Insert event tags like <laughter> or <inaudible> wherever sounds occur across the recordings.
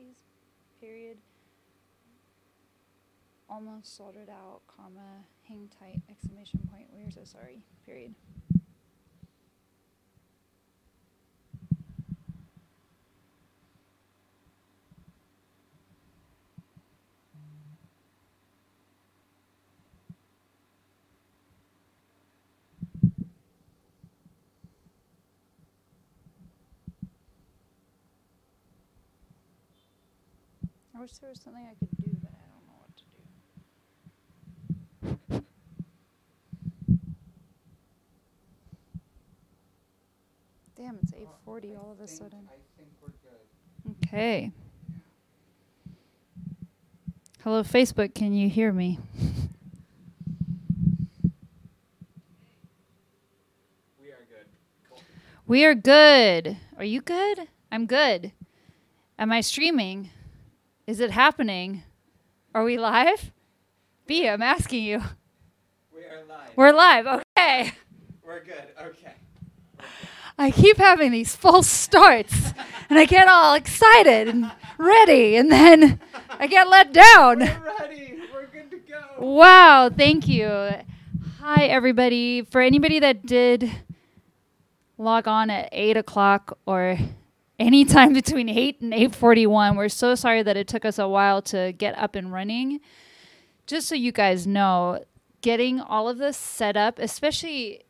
parentheses, period, almost sorted out, comma, hang tight, exclamation point. We are so sorry, period. I wish there was something I could do, but I don't know what to do. Damn, it's 8:40 all of a sudden. Okay. Hello, Facebook. Can you hear me? We are good. Cool. We are good. Are you good? I'm good. Am I streaming? Is it happening? Are we live? B, I'm asking you. We are live. We're live. Okay. We're good. Okay. I keep having these false starts and I get all excited and ready and then I get let down. We're ready. We're good to go. Wow, thank you. Hi, everybody. For anybody that did log on at 8 o'clock or anytime <laughs> between 8 and 8.41, we're so sorry that it took us a while to get up and running. Just so you guys know, getting all of this set up, especially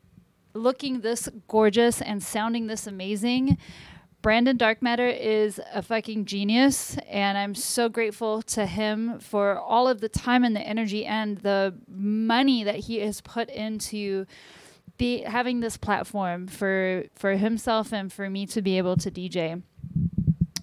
looking this gorgeous and sounding this amazing, Brandon Dark Matter is a fucking genius, and I'm so grateful to him for all of the time and the energy and the money that he has put into be having this platform for for himself and for me to be able to DJ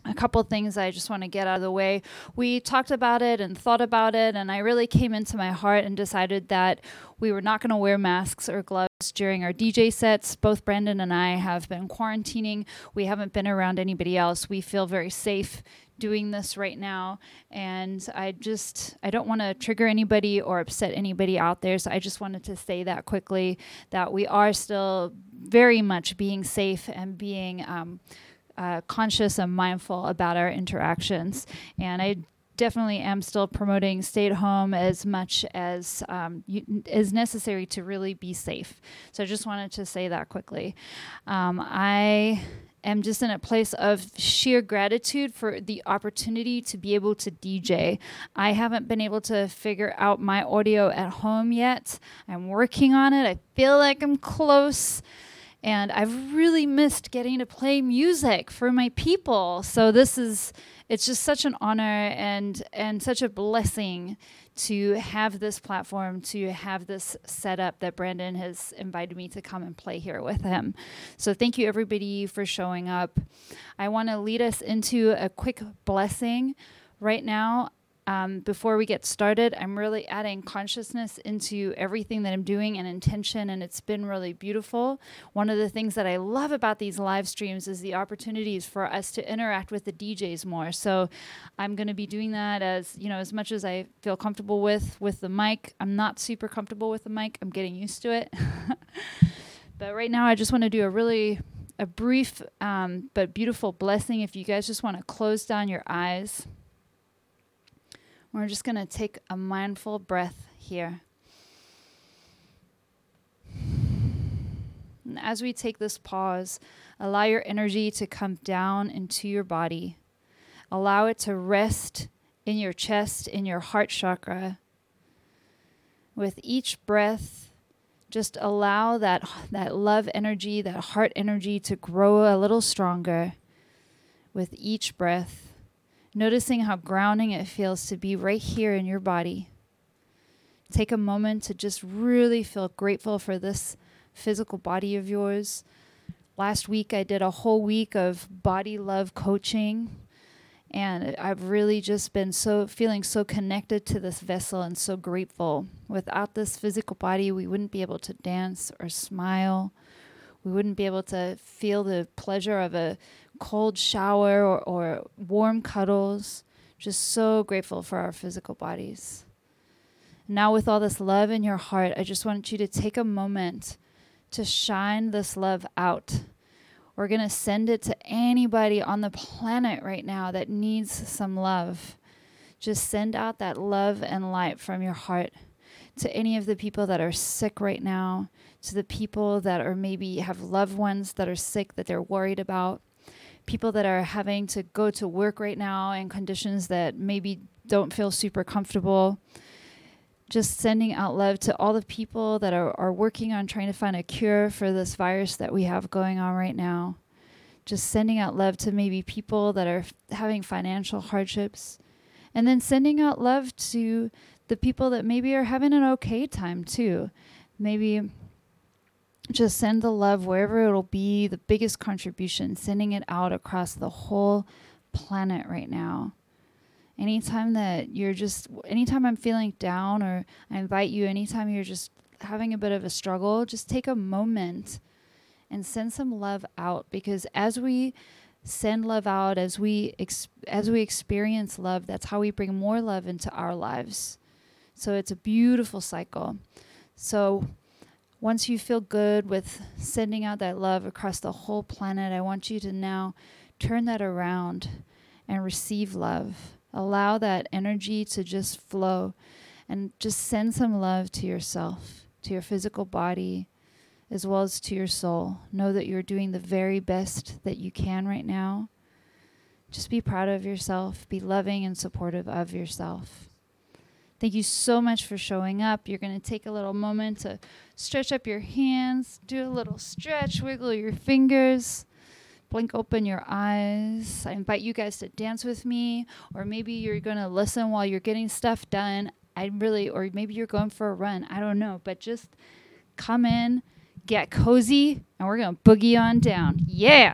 a couple things I just want to get out of the way. We talked about it and thought about it, and I really came into my heart and decided that we were not going to wear masks or gloves during our DJ sets. Both Brandon and I have been quarantining. We haven't been around anybody else. We feel very safe doing this right now and i just i don't want to trigger anybody or upset anybody out there so i just wanted to say that quickly that we are still very much being safe and being um, uh, conscious and mindful about our interactions. And I definitely am still promoting stay at home as much as um, you, is necessary to really be safe. So I just wanted to say that quickly. Um, I am just in a place of sheer gratitude for the opportunity to be able to DJ. I haven't been able to figure out my audio at home yet. I'm working on it. I feel like I'm close and I've really missed getting to play music for my people. So this is it's just such an honor and and such a blessing to have this platform, to have this setup that Brandon has invited me to come and play here with him. So thank you everybody for showing up. I want to lead us into a quick blessing. Right now, um, before we get started, I'm really adding consciousness into everything that I'm doing and intention, and it's been really beautiful. One of the things that I love about these live streams is the opportunities for us to interact with the DJs more. So I'm going to be doing that as you know as much as I feel comfortable with with the mic. I'm not super comfortable with the mic. I'm getting used to it. <laughs> but right now, I just want to do a really a brief um, but beautiful blessing. If you guys just want to close down your eyes. We're just going to take a mindful breath here. And as we take this pause, allow your energy to come down into your body. Allow it to rest in your chest, in your heart chakra. With each breath, just allow that, that love energy, that heart energy to grow a little stronger with each breath noticing how grounding it feels to be right here in your body. Take a moment to just really feel grateful for this physical body of yours. Last week, I did a whole week of body love coaching, and I've really just been so feeling so connected to this vessel and so grateful. Without this physical body, we wouldn't be able to dance or smile. We wouldn't be able to feel the pleasure of a cold shower or, or warm cuddles. Just so grateful for our physical bodies. Now, with all this love in your heart, I just want you to take a moment to shine this love out We're going to send it to anybody on the planet right now that needs some love. Just send out that love and light from your heart to any of the people that are sick right now, to the people that are maybe have loved ones that are sick that they're worried about, people that are having to go to work right now in conditions that maybe don't feel super comfortable. Just sending out love to all the people that are, are working on trying to find a cure for this virus that we have going on right now. Just sending out love to maybe people that are f- having financial hardships. And then sending out love to the people that maybe are having an okay time too. Maybe just send the love wherever it'll be the biggest contribution, sending it out across the whole planet right now. Anytime that you're just, anytime I'm feeling down, or I invite you, anytime you're just having a bit of a struggle, just take a moment and send some love out because as we send love out as we ex- as we experience love that's how we bring more love into our lives so it's a beautiful cycle so once you feel good with sending out that love across the whole planet i want you to now turn that around and receive love allow that energy to just flow and just send some love to yourself to your physical body as well as to your soul. Know that you're doing the very best that you can right now. Just be proud of yourself, be loving and supportive of yourself. Thank you so much for showing up. You're going to take a little moment to stretch up your hands, do a little stretch, wiggle your fingers, blink open your eyes. I invite you guys to dance with me, or maybe you're going to listen while you're getting stuff done. I really, or maybe you're going for a run. I don't know, but just come in get cozy, and we're going to boogie on down. Yeah.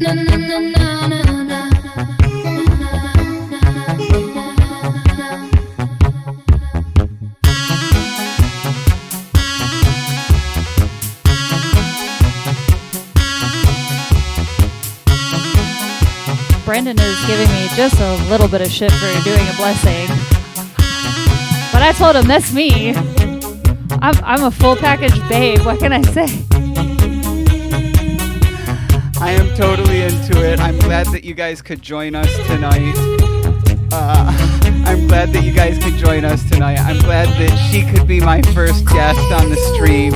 Brendan is giving me just a little bit of shit for doing a blessing. But I told him that's me. I'm, I'm a full package babe. What can I say? I am totally into it. I'm glad that you guys could join us tonight. Uh, I'm glad that you guys could join us tonight. I'm glad that she could be my first guest on the stream.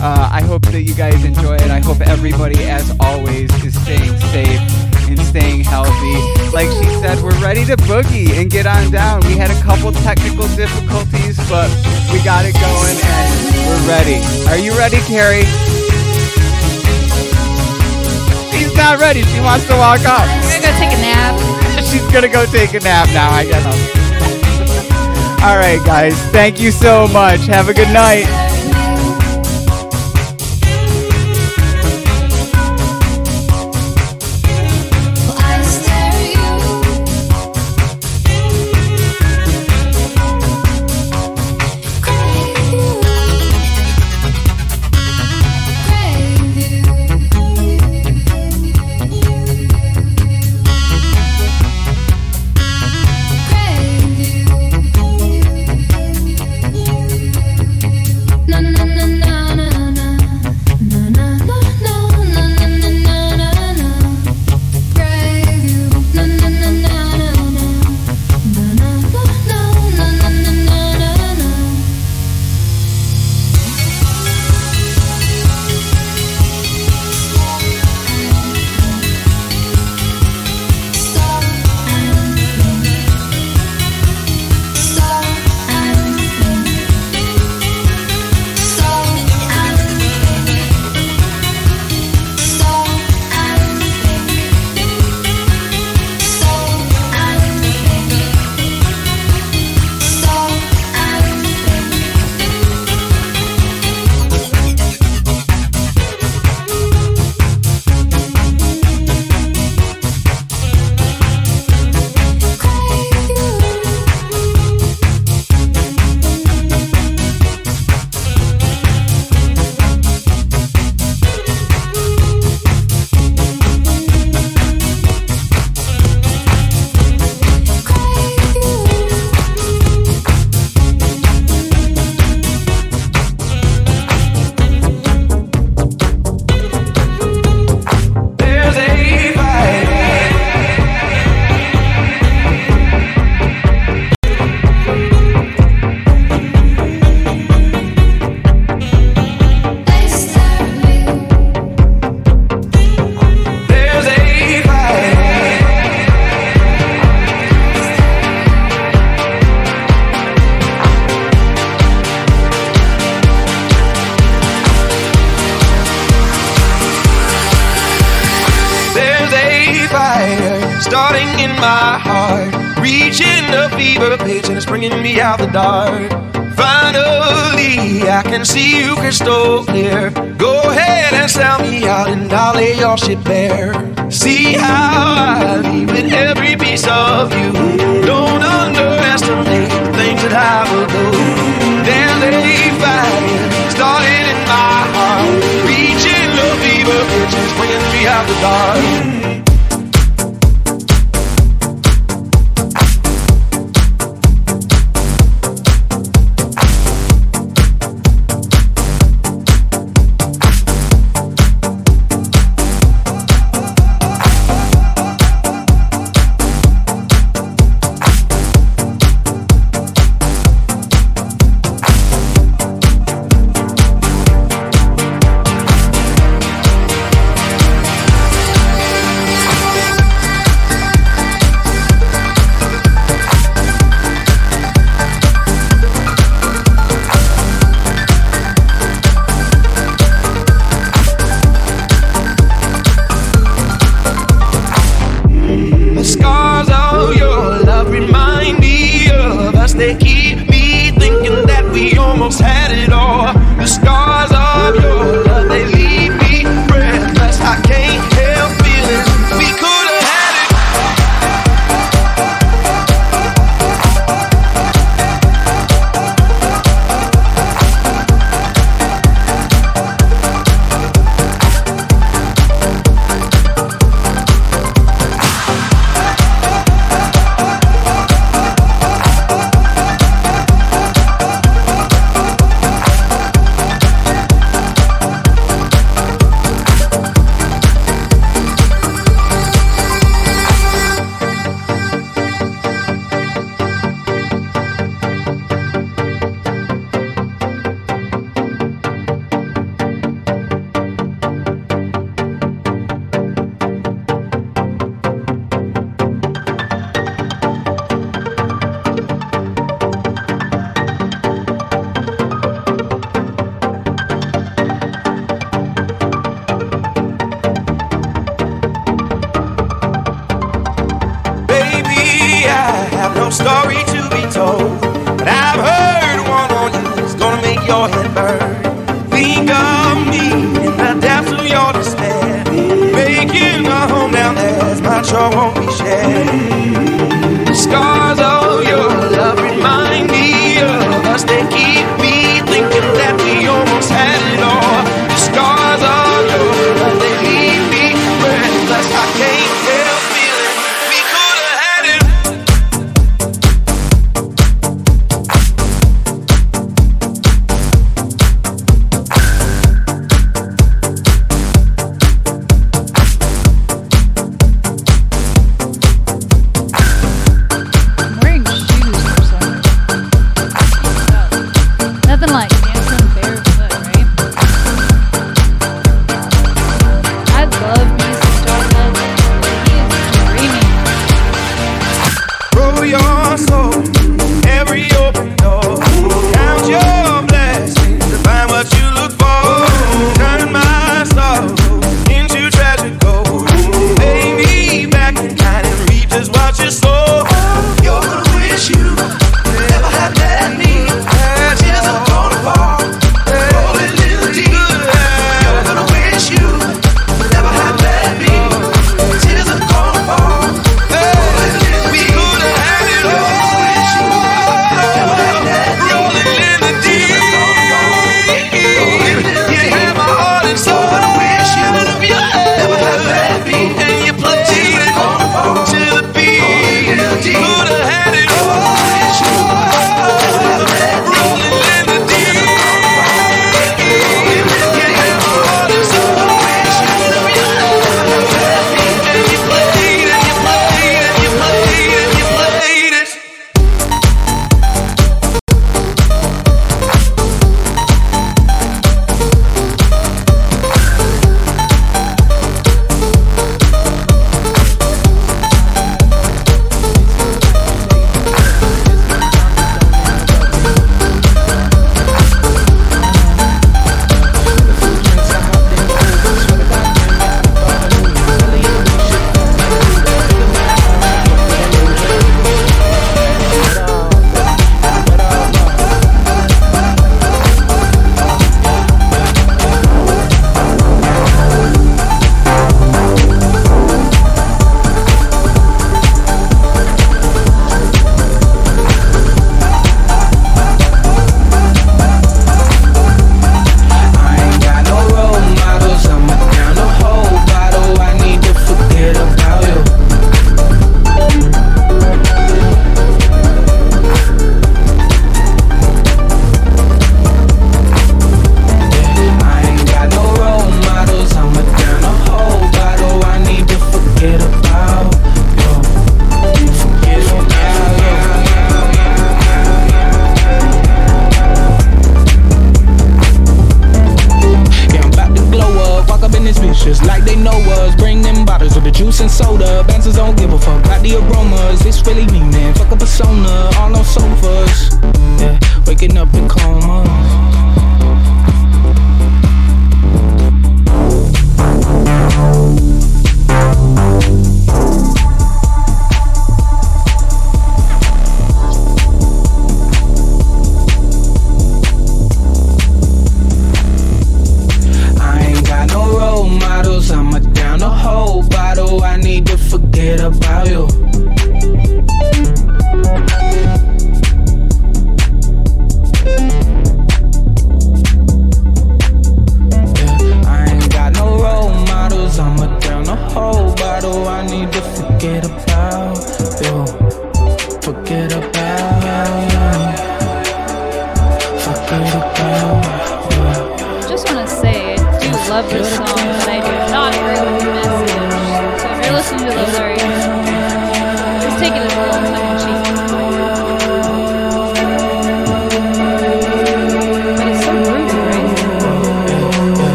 Uh, I hope that you guys enjoy it. I hope everybody, as always, is staying safe and staying healthy. Like she said, we're ready to boogie and get on down. We had a couple technical difficulties, but we got it going and we're ready. Are you ready, Kerry? She's not ready. She wants to walk up. I'm gonna go take a nap. <laughs> She's gonna go take a nap now, I guess. All right, guys. Thank you so much. Have a good night.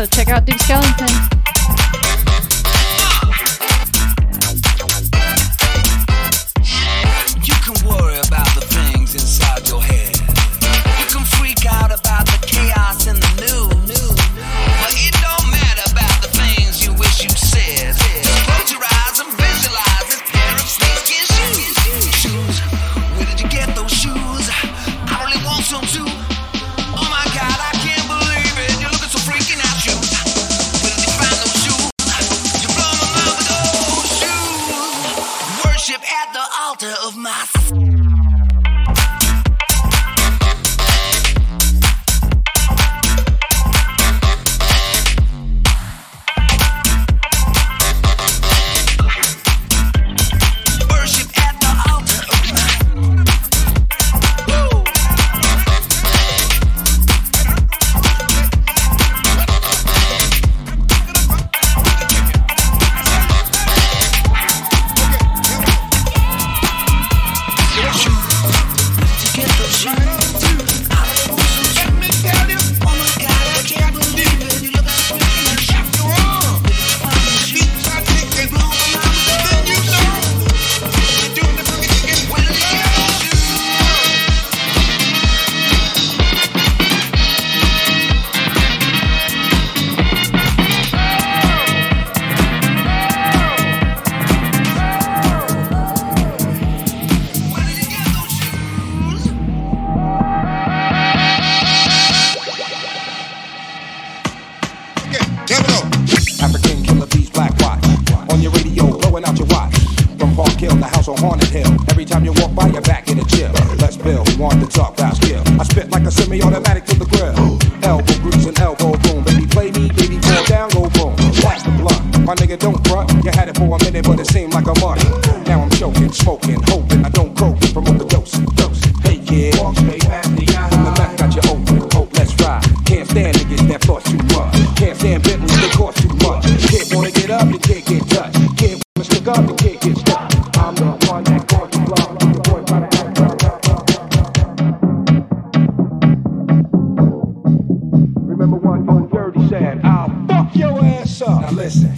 So check out Duke Skellington. Listen.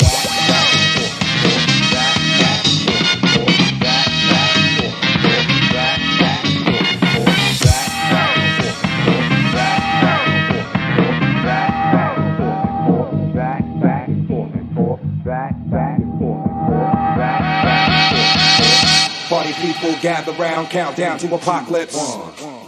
Party people gather round, countdown to apocalypse. One, one.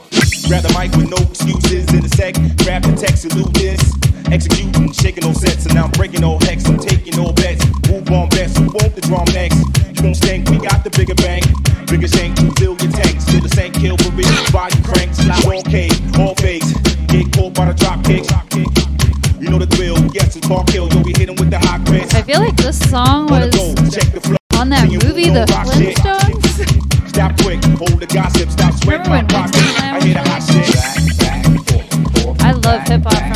Grab the mic with no excuses in a sec. Grab the text and do this. Executing, shaking no sets, and now I'm breaking all hex. I'm taking all bets. Move on best, who want the drum next? You won't stink, we got the bigger bank. Bigger shank, you fill your tanks. Still the same kill, for we body cranks. now all cave, all fakes. Get caught by the drop kick. You know the drill, yes, it's Park you'll be hitting with the hot grits. I feel like this song was on that movie, The Flintstones. Stop quick, hold the gossip, stop sweating my pocket. I hear the hot shit. I love hip hop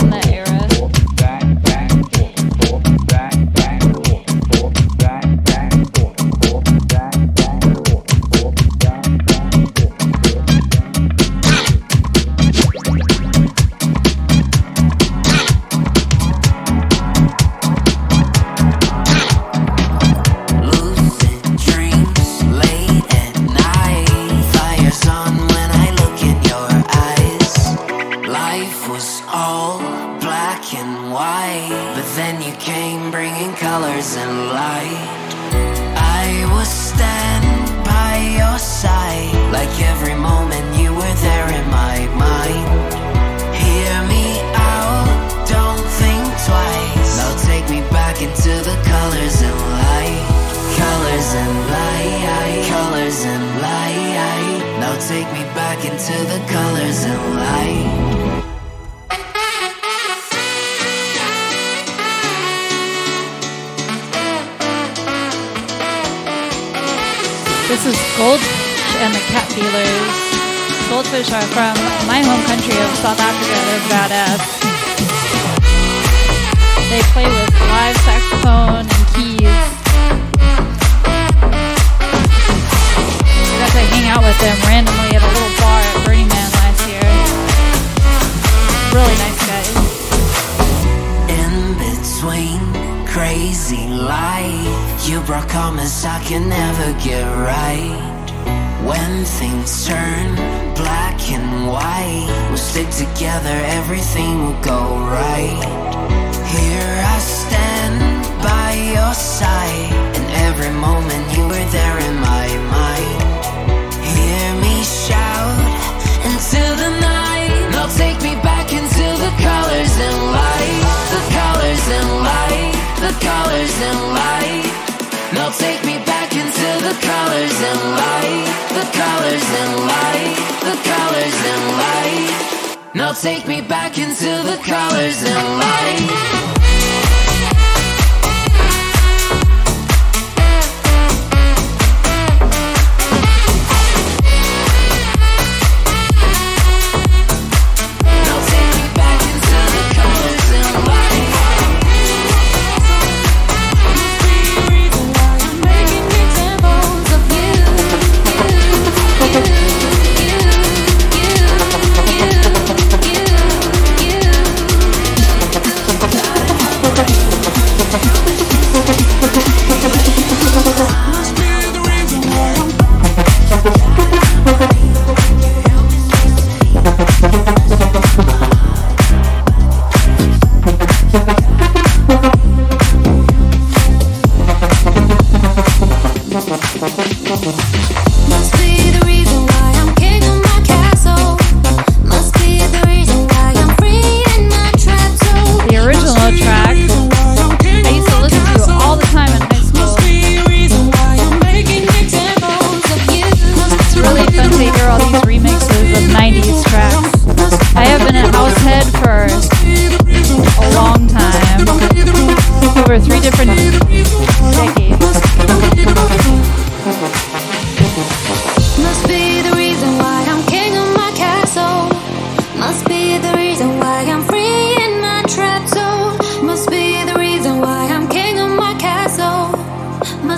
met them randomly at a little bar at Burning Man last year. Really nice guys. In between crazy life, you brought comments I can never get right. When things turn black and white, we'll stick together, everything will go right. Here I stand by your side, and every moment you were there in my until the night. They'll take me back into the colors and light, the colors and light, the colors and light. They'll take me back into the colors and light, the colors and light, the colors and light. Now take me back into the colors and light.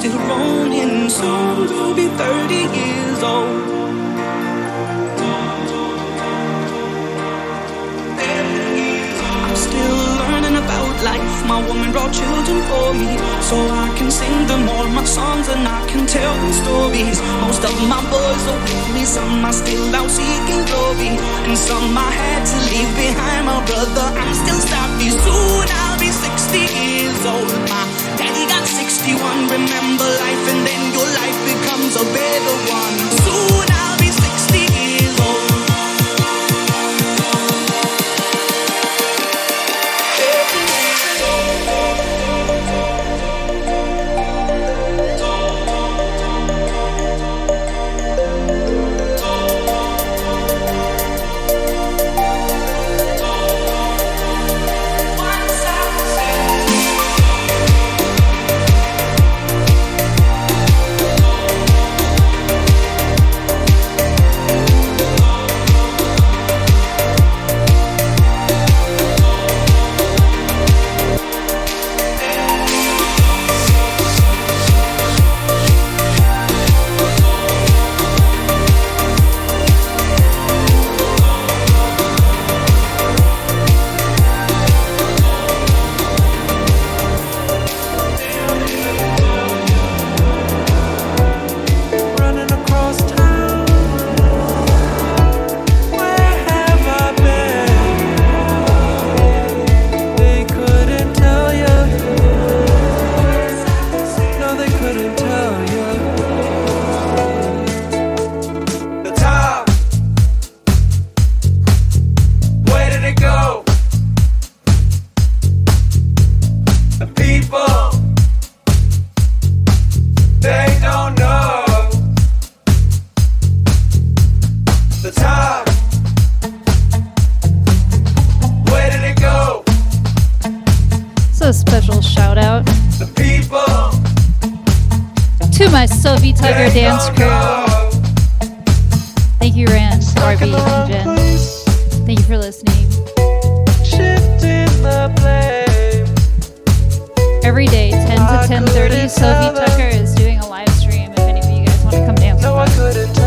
still roaming. Soon we'll be 30 years old. I'm still learning about life. My woman brought children for me, so I can sing them all my songs and I can tell them stories. Most of my boys are with me, some are still out seeking glory, and some I had to leave behind. My brother, I'm still stopping. Soon I'll be 60 years old. My daddy got 61. Remember life, and then your life becomes a better one. Soon Thank you for listening. Shifting the blame. Every day, 10 to 10:30, Sophie Tucker is doing a live stream. If any of you guys want to come dance No, I with us.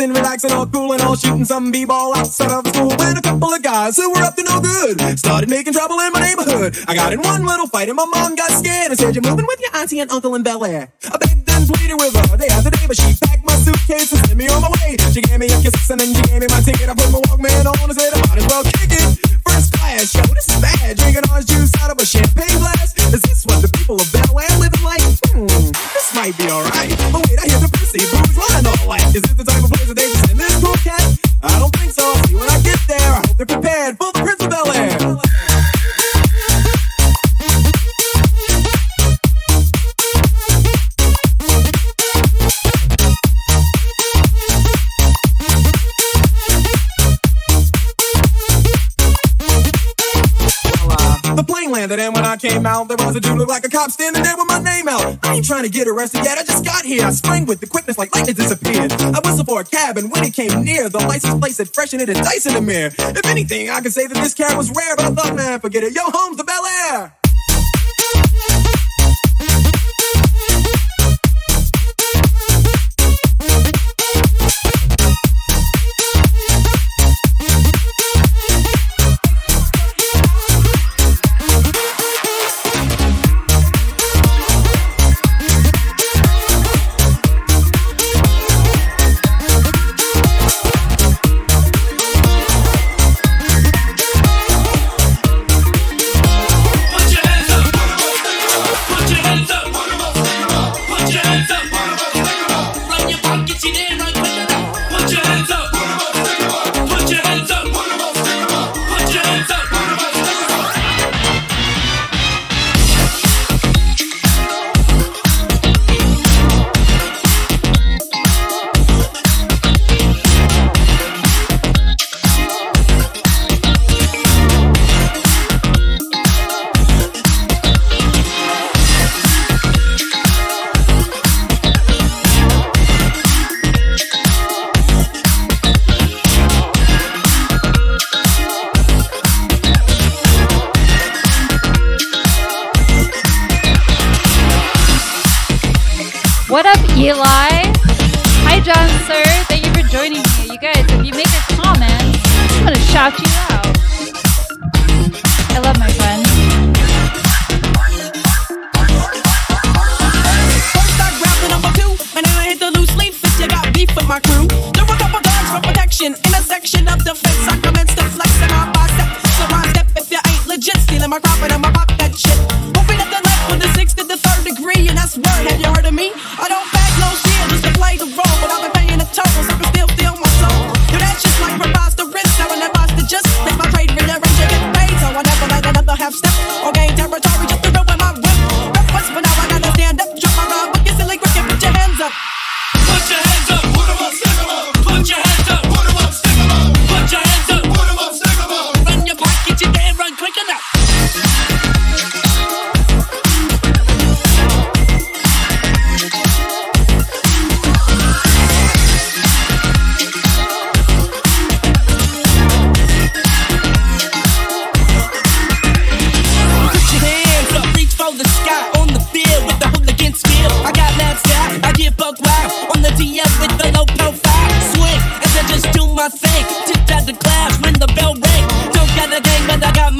Maxing, relaxing, all cool and all shooting some b-ball outside of school. When a couple of guys who were up to no good started making trouble in my neighborhood. I got in one little fight and my mom got scared and said, "You're moving with your auntie and uncle in Bel Air." I begged and pleaded with her day after day, but she packed my suitcase and sent me on my way. She gave me a kiss and then she gave me my ticket. I put my Walkman on and said, "I might as well kick it." First class, yo, this is bad. Drinking orange juice out of a champagne glass. Is this what the people of Bel Air living like? Hmm, this might be alright. But wait, I hear the pussy booze line all that. Is this the type of they're prepared for the Prince of Bel Air. The plane landed, and when I came out, there was a dude look like a cop standing there with my name out. I ain't trying to get arrested yet, I just got here. I sprang with the quickness like lightning disappeared. I whistled for a cab, and when it came near, the license plate said fresh and it had dice in the mirror. If anything, I could say that this cab was rare, but I thought, man, forget it. Yo, home's the Bel Air.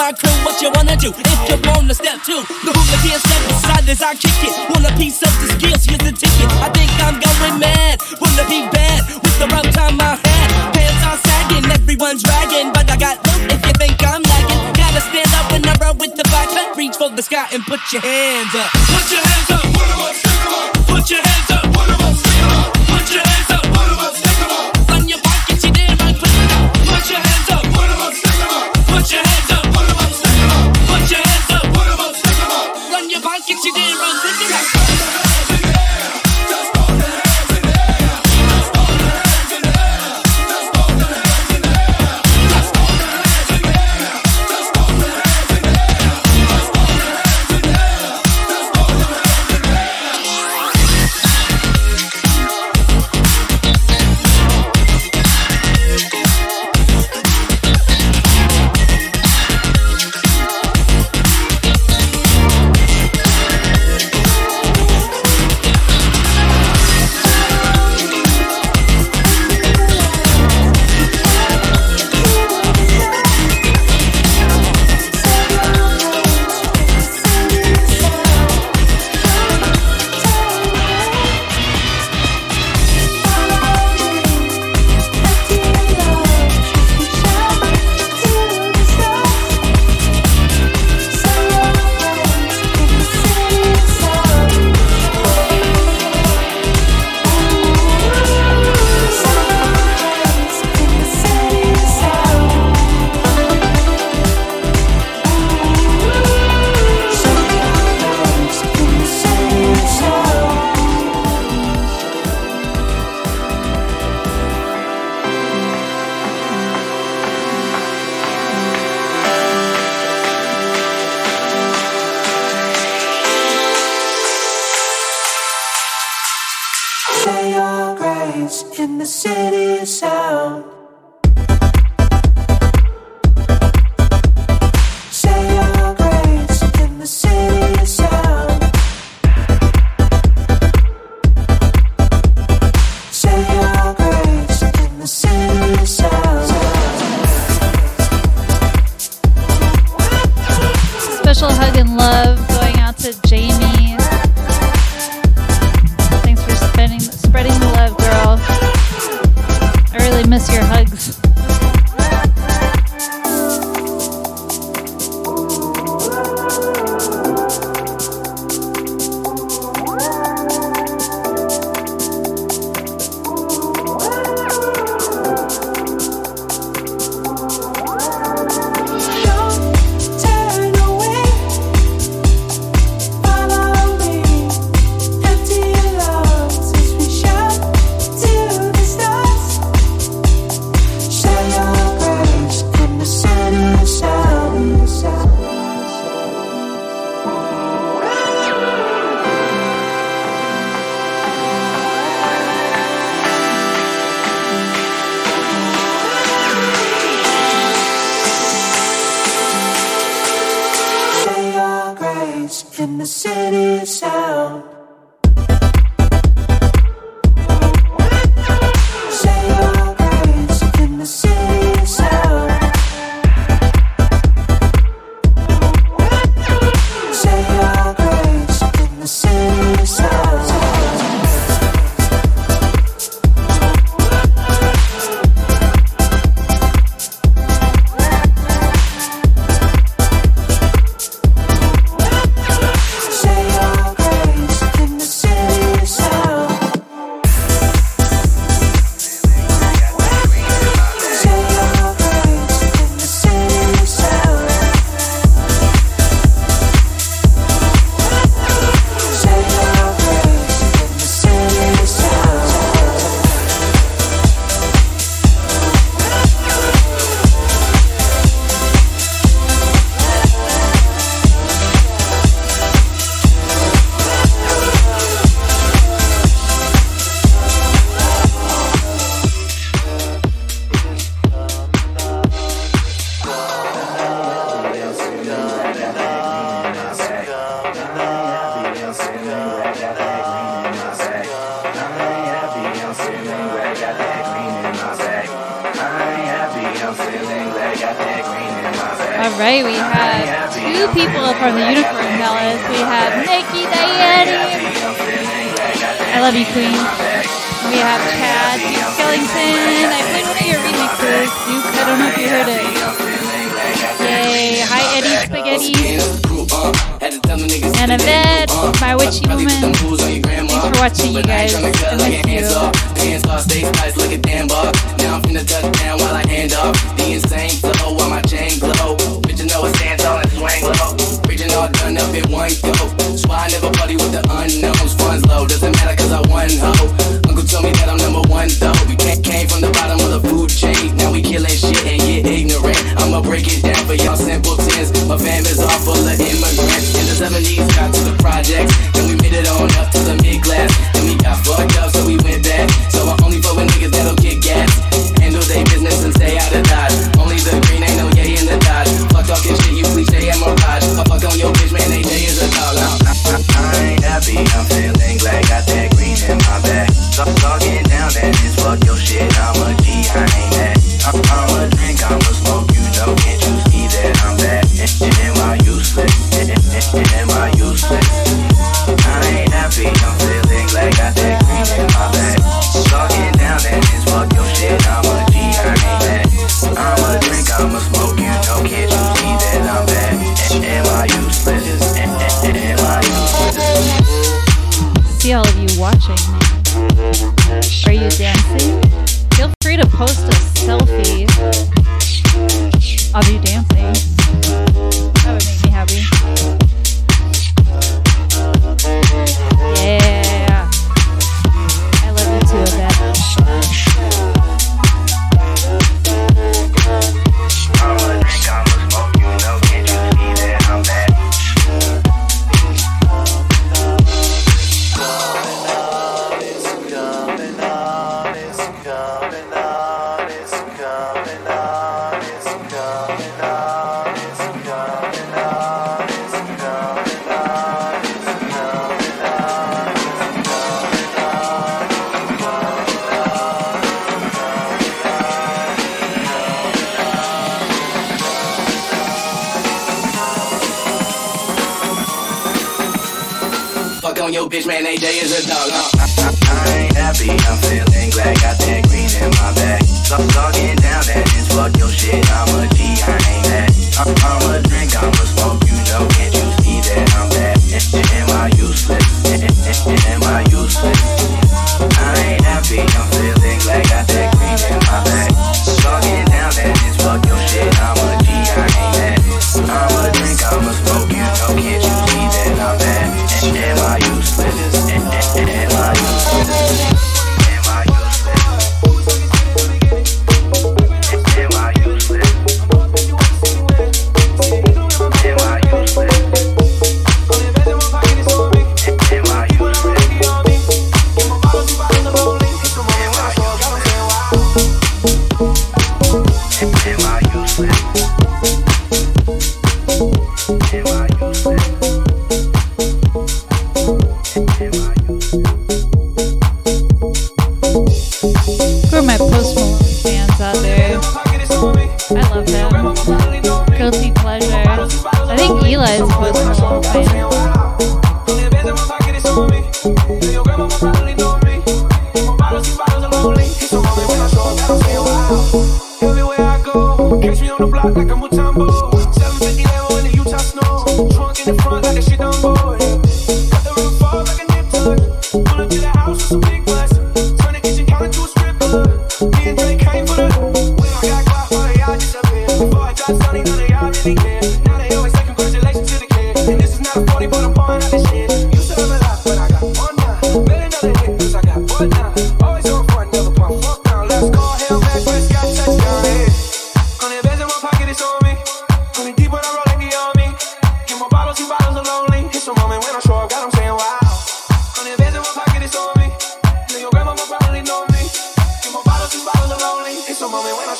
my crew, what you wanna do? If you wanna step two, the hula can't step aside as I kick it. Want a piece of the skills, here's the ticket. I think I'm going mad, wanna be bad with the rope on my head, Pants are sagging, everyone's ragging, but I got loot if you think I'm lagging. Gotta stand up and I run with the vibe, can reach for the sky and put your hands up. Put your hands up, what am I Put your hands up, what am I right? We have two people from the Unicorn Palace. We have Nikki Diani. I love you, Queen. We have Chad Skellington. I played one of your remixes. I don't know if you heard it. Yay. Hi, Eddie Spaghetti. And Yvette, my witchy woman. Thanks for watching, you guys. I miss you. Now I'm finna touch down while I hand. The insane flow while my chain glow. I was stands on its swing low. Reaching all done up in one go. That's why I never party with the unknowns. Funds low, doesn't matter cause I won ho. Uncle told me that I'm number one though. We came from the bottom of the food chain. Now we killing shit and get ignorant. I'ma break it down for y'all simple tens. My fam is all full of immigrants. In the 70s, got to the projects. Then we made it on up to the mid class. Then we got fucked up, so we went back. So I only fuck with niggas that'll get gas. Handle their business and stay out of the. bitch, man, AJ day is a dog. Huh? I, I, I, ain't happy, I'm feeling glad. Got that green in my bag. Stop talking fuck your shit, I'm a G, I ain't that. I'm, I'm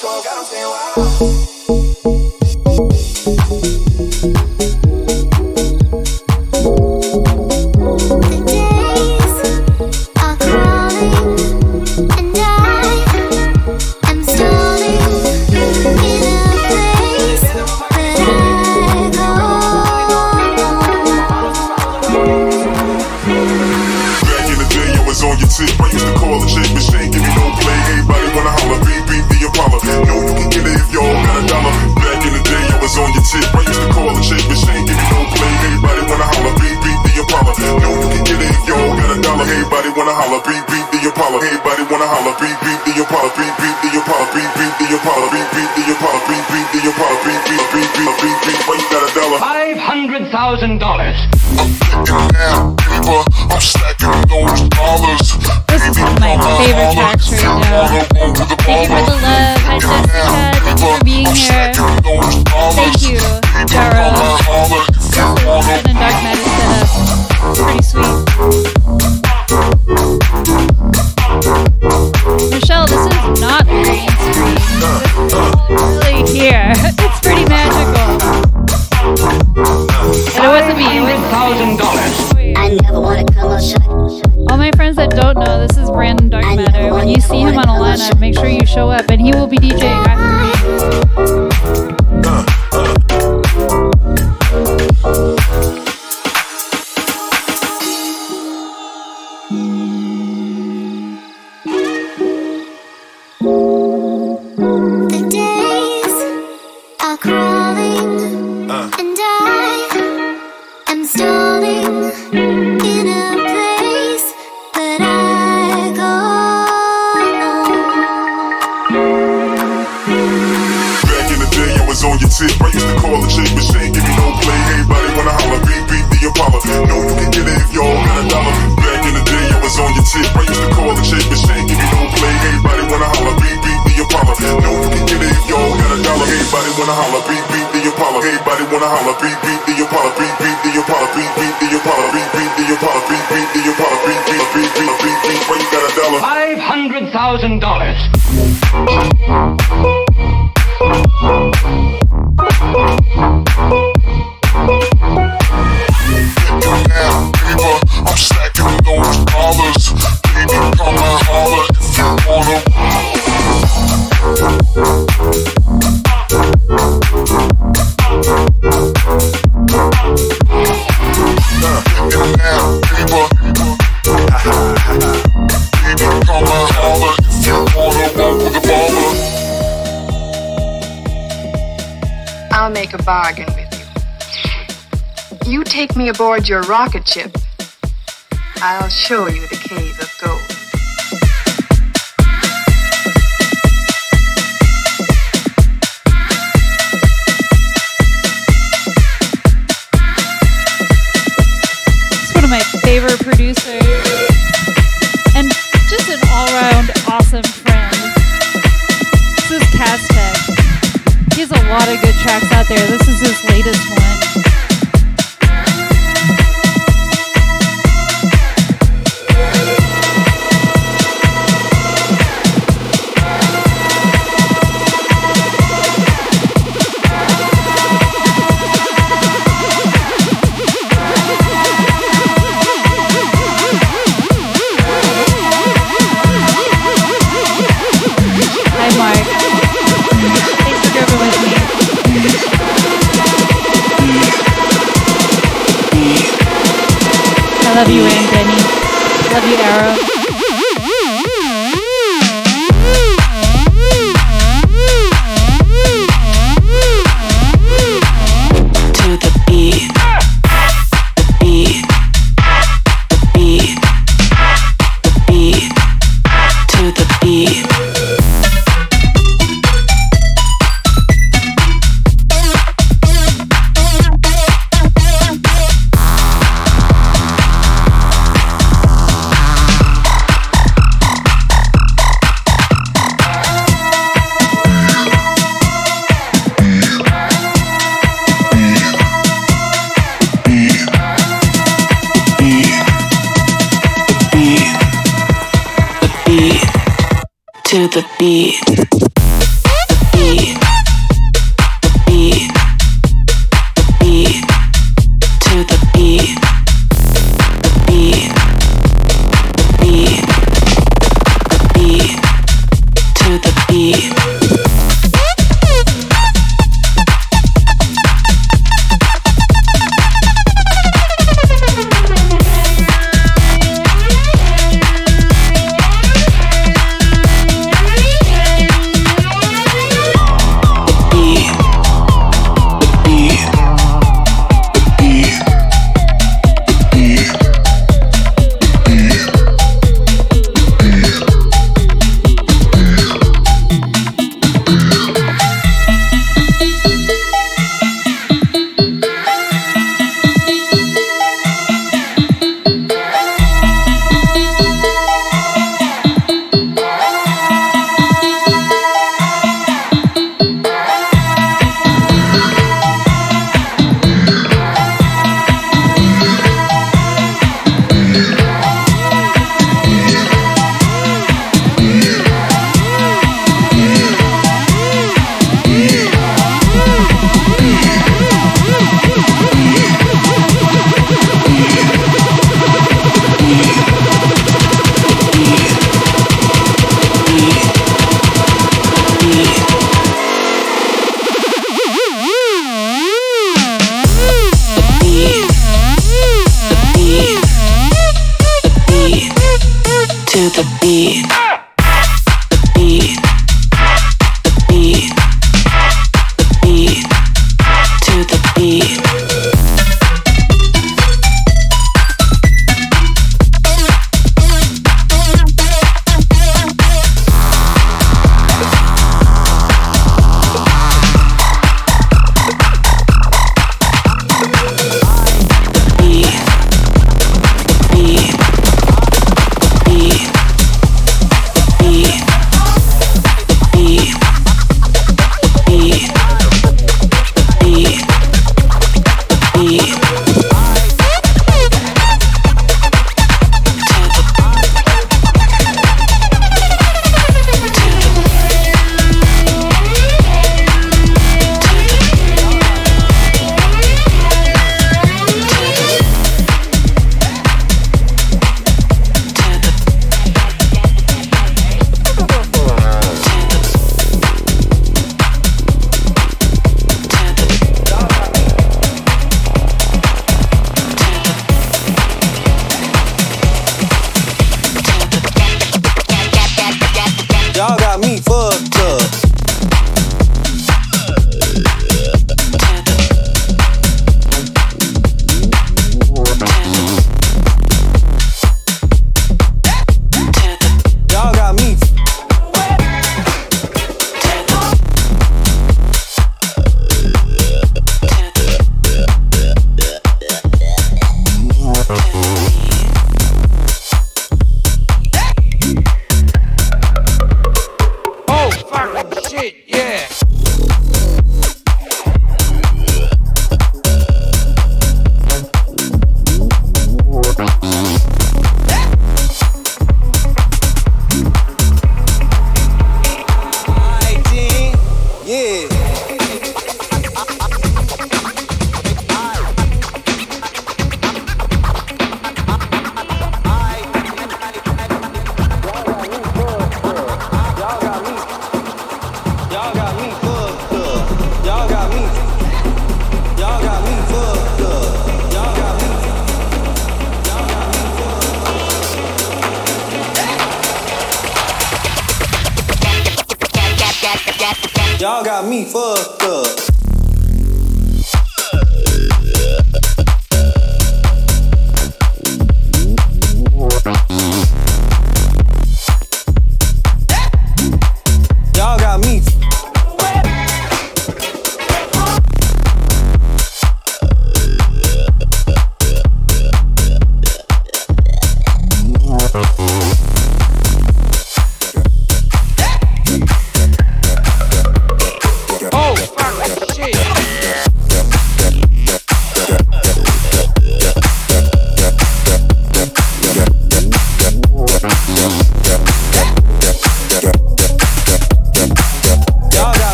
jogar o seu ar. $10,000. bargain with you. You take me aboard your rocket ship, I'll show you the cave. lot of good tracks out there. This is his latest one. Love you, Anne Benny. Love you, Arrow. beat.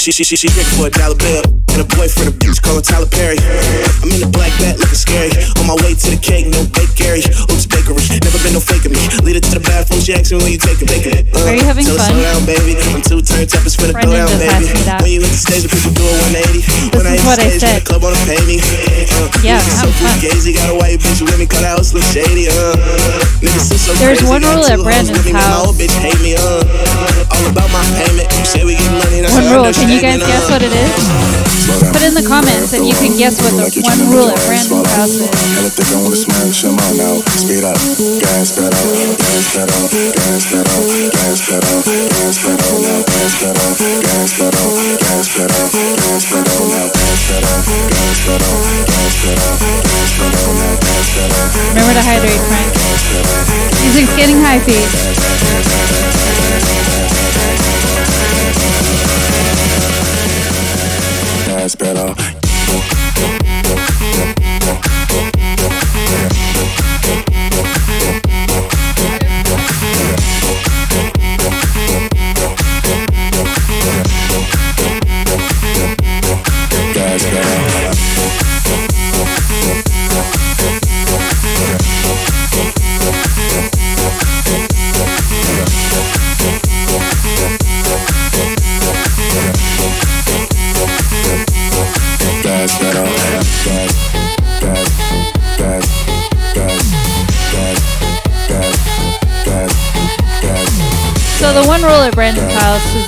She, she, she, she rich for a dollar bill. And a boyfriend, a bitch, call Tyler Perry. I'm in the black bat looking scary. On my way to the cake, no bake Gary. Oops, bakery. Never been no faking me. Lead her to the bathroom, she asks me when you take it, bacon. Uh, Are you having fun? slow down, baby. I'm too turned up, it's finna go down, baby. When you hit the stage, the people do a 180. when I hit what the I stage, the club wanna pay me. Uh, Yeah, so fun. fugazi, got a white bitch with me, call that house look shady. Uh, niggas so There's one rule at Brandon's with me, man, My house. Old bitch hate me. Uh, all about my payment. Say we get money, that's One rule. Can you guys guess uh. what it is? Put in the comments and you can guess what the one rule at Brandon's house is. Hella thick, I wanna smash them all now. Speed up, gas pedal, gas pedal, gas pedal, gas pedal, gas pedal, now gas pedal, gas pedal, gas pedal, gas pedal, now gas pedal, gas pedal, gas pedal, gas pedal, now gas pedal. Remember to hydrate, Frank. Music's getting high, Pete. Yeah.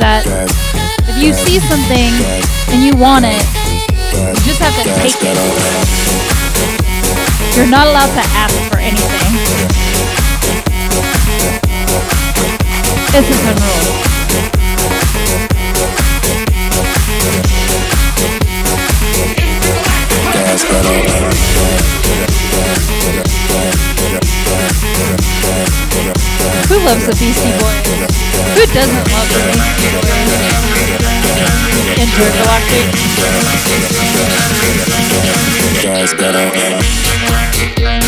If you see something and you want it, you just have to take it. You're not allowed to ask for anything. It's is one rule. Gas pedal. Who loves the Beastie Boys? Who doesn't love the Beastie Boys? All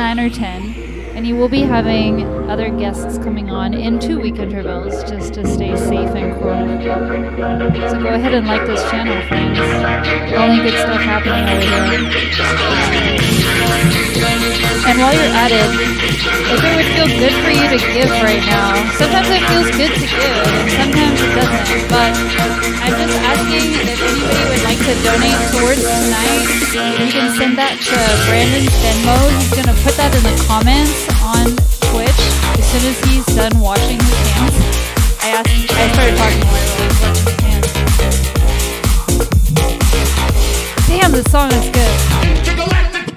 9 or 10. And he will be having other guests coming on in two week intervals just to stay safe and corona. So go ahead and like this channel, friends. Only good stuff happening over here. And while you're at it, if it would feel good for you to give right now, sometimes it feels good to give, and sometimes it doesn't. But I'm just asking if anybody would like to donate towards tonight. You can send that to Brandon's Venmo. He's gonna put that in the comments on Twitch as soon as he's done washing his hands. I asked. I started talking while I was washing his hands. Damn, this song is good.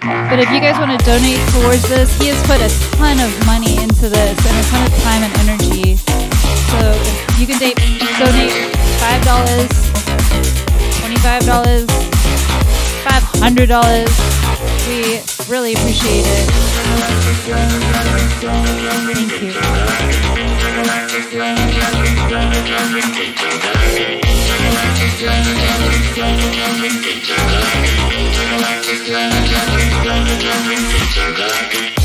But if you guys want to donate towards this, he has put a ton of money into this and a ton of time and energy. So you can da- donate five dollars, twenty-five dollars, five hundred dollars. We really appreciate it. Thank you. Thank you.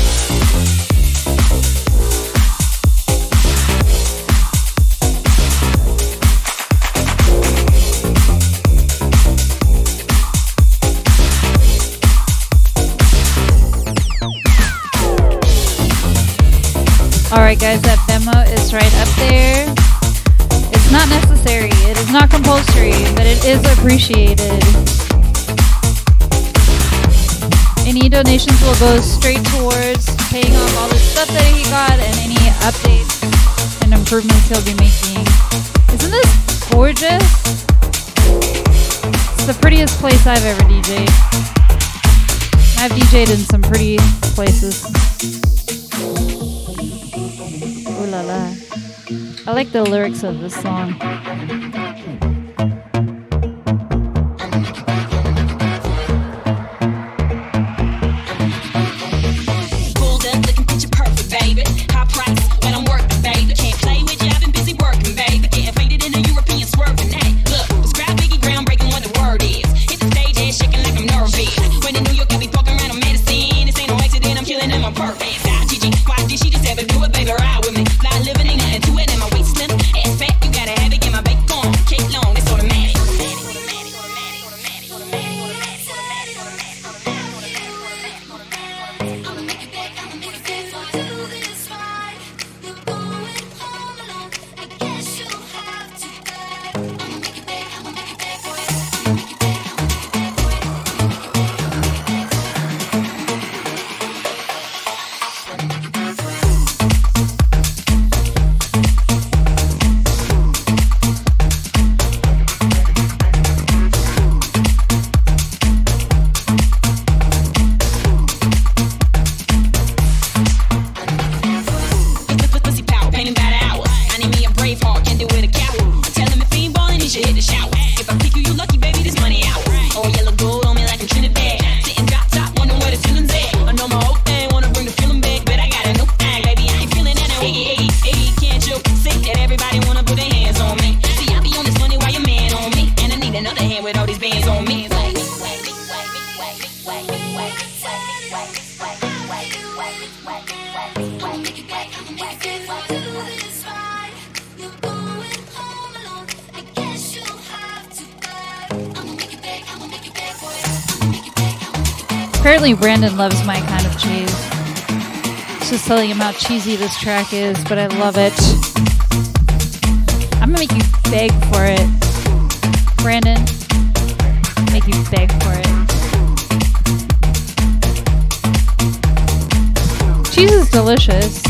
Improvements he'll be making. Isn't this gorgeous? It's the prettiest place I've ever DJed. I've DJed in some pretty places. Ooh la la. I like the lyrics of this song. Apparently, Brandon loves my kind of cheese. Just telling him how cheesy this track is, but I love it. I'm gonna make you beg for it, Brandon. Make you beg for it. Cheese is delicious.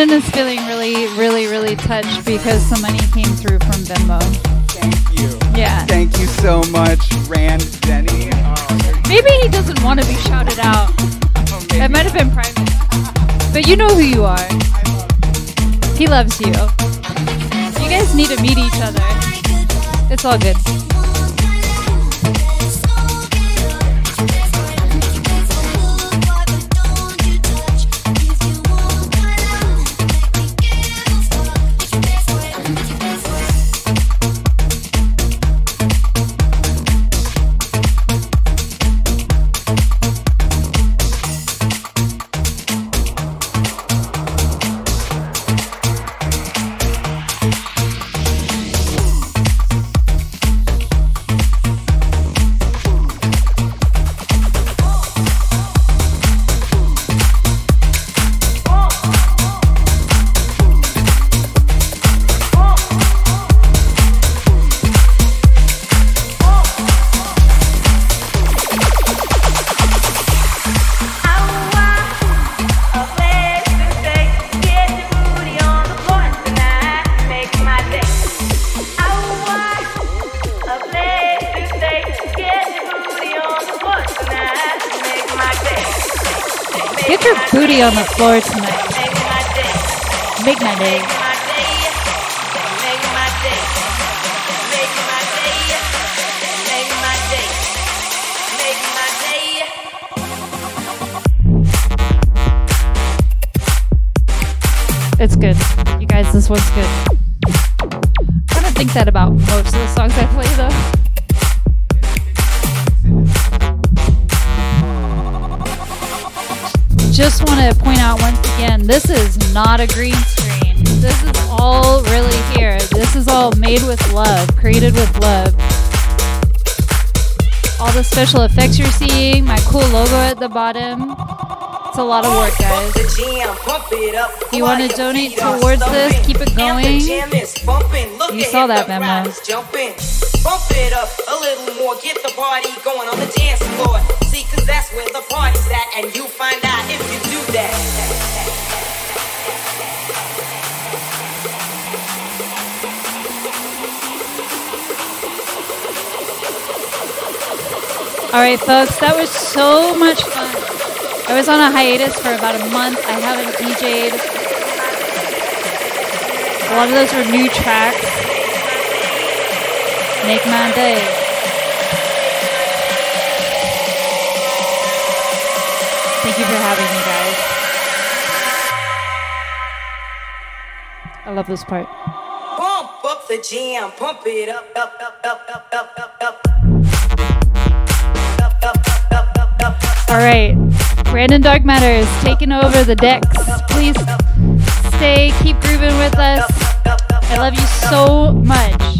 Brandon is feeling really, really, really touched because some money came through from Venmo. Thank you. Yeah. Thank you so much, Rand Denny. Oh, Maybe he doesn't want to be shouted out. It might have been private. But you know who you are. He loves you. You guys need to meet each other. It's all good. on the floor tonight. Make my day. It's good. You guys, this one's good. I kind of think that about most of the songs. To point out once again, this is not a green screen. This is all really here. This is all made with love, created with love. All the special effects you're seeing, my cool logo at the bottom. It's a lot of work, guys. If you want to donate towards this, keep it going. You saw that memo. Jumping, bump it up a little more, get the party going on the dance floor. See, cause that's where the party's at, and you All right, folks, that was so much fun. I was on a hiatus for about a month. I haven't DJ'd. A lot of those were new tracks. Make my day. Thank you for having me, guys. I love this part. Pump up the jam, pump it up, up, up, up, up, up, up, All right, Brandon Dark Matter is taking over the decks. Please stay, keep grooving with us. I love you so much.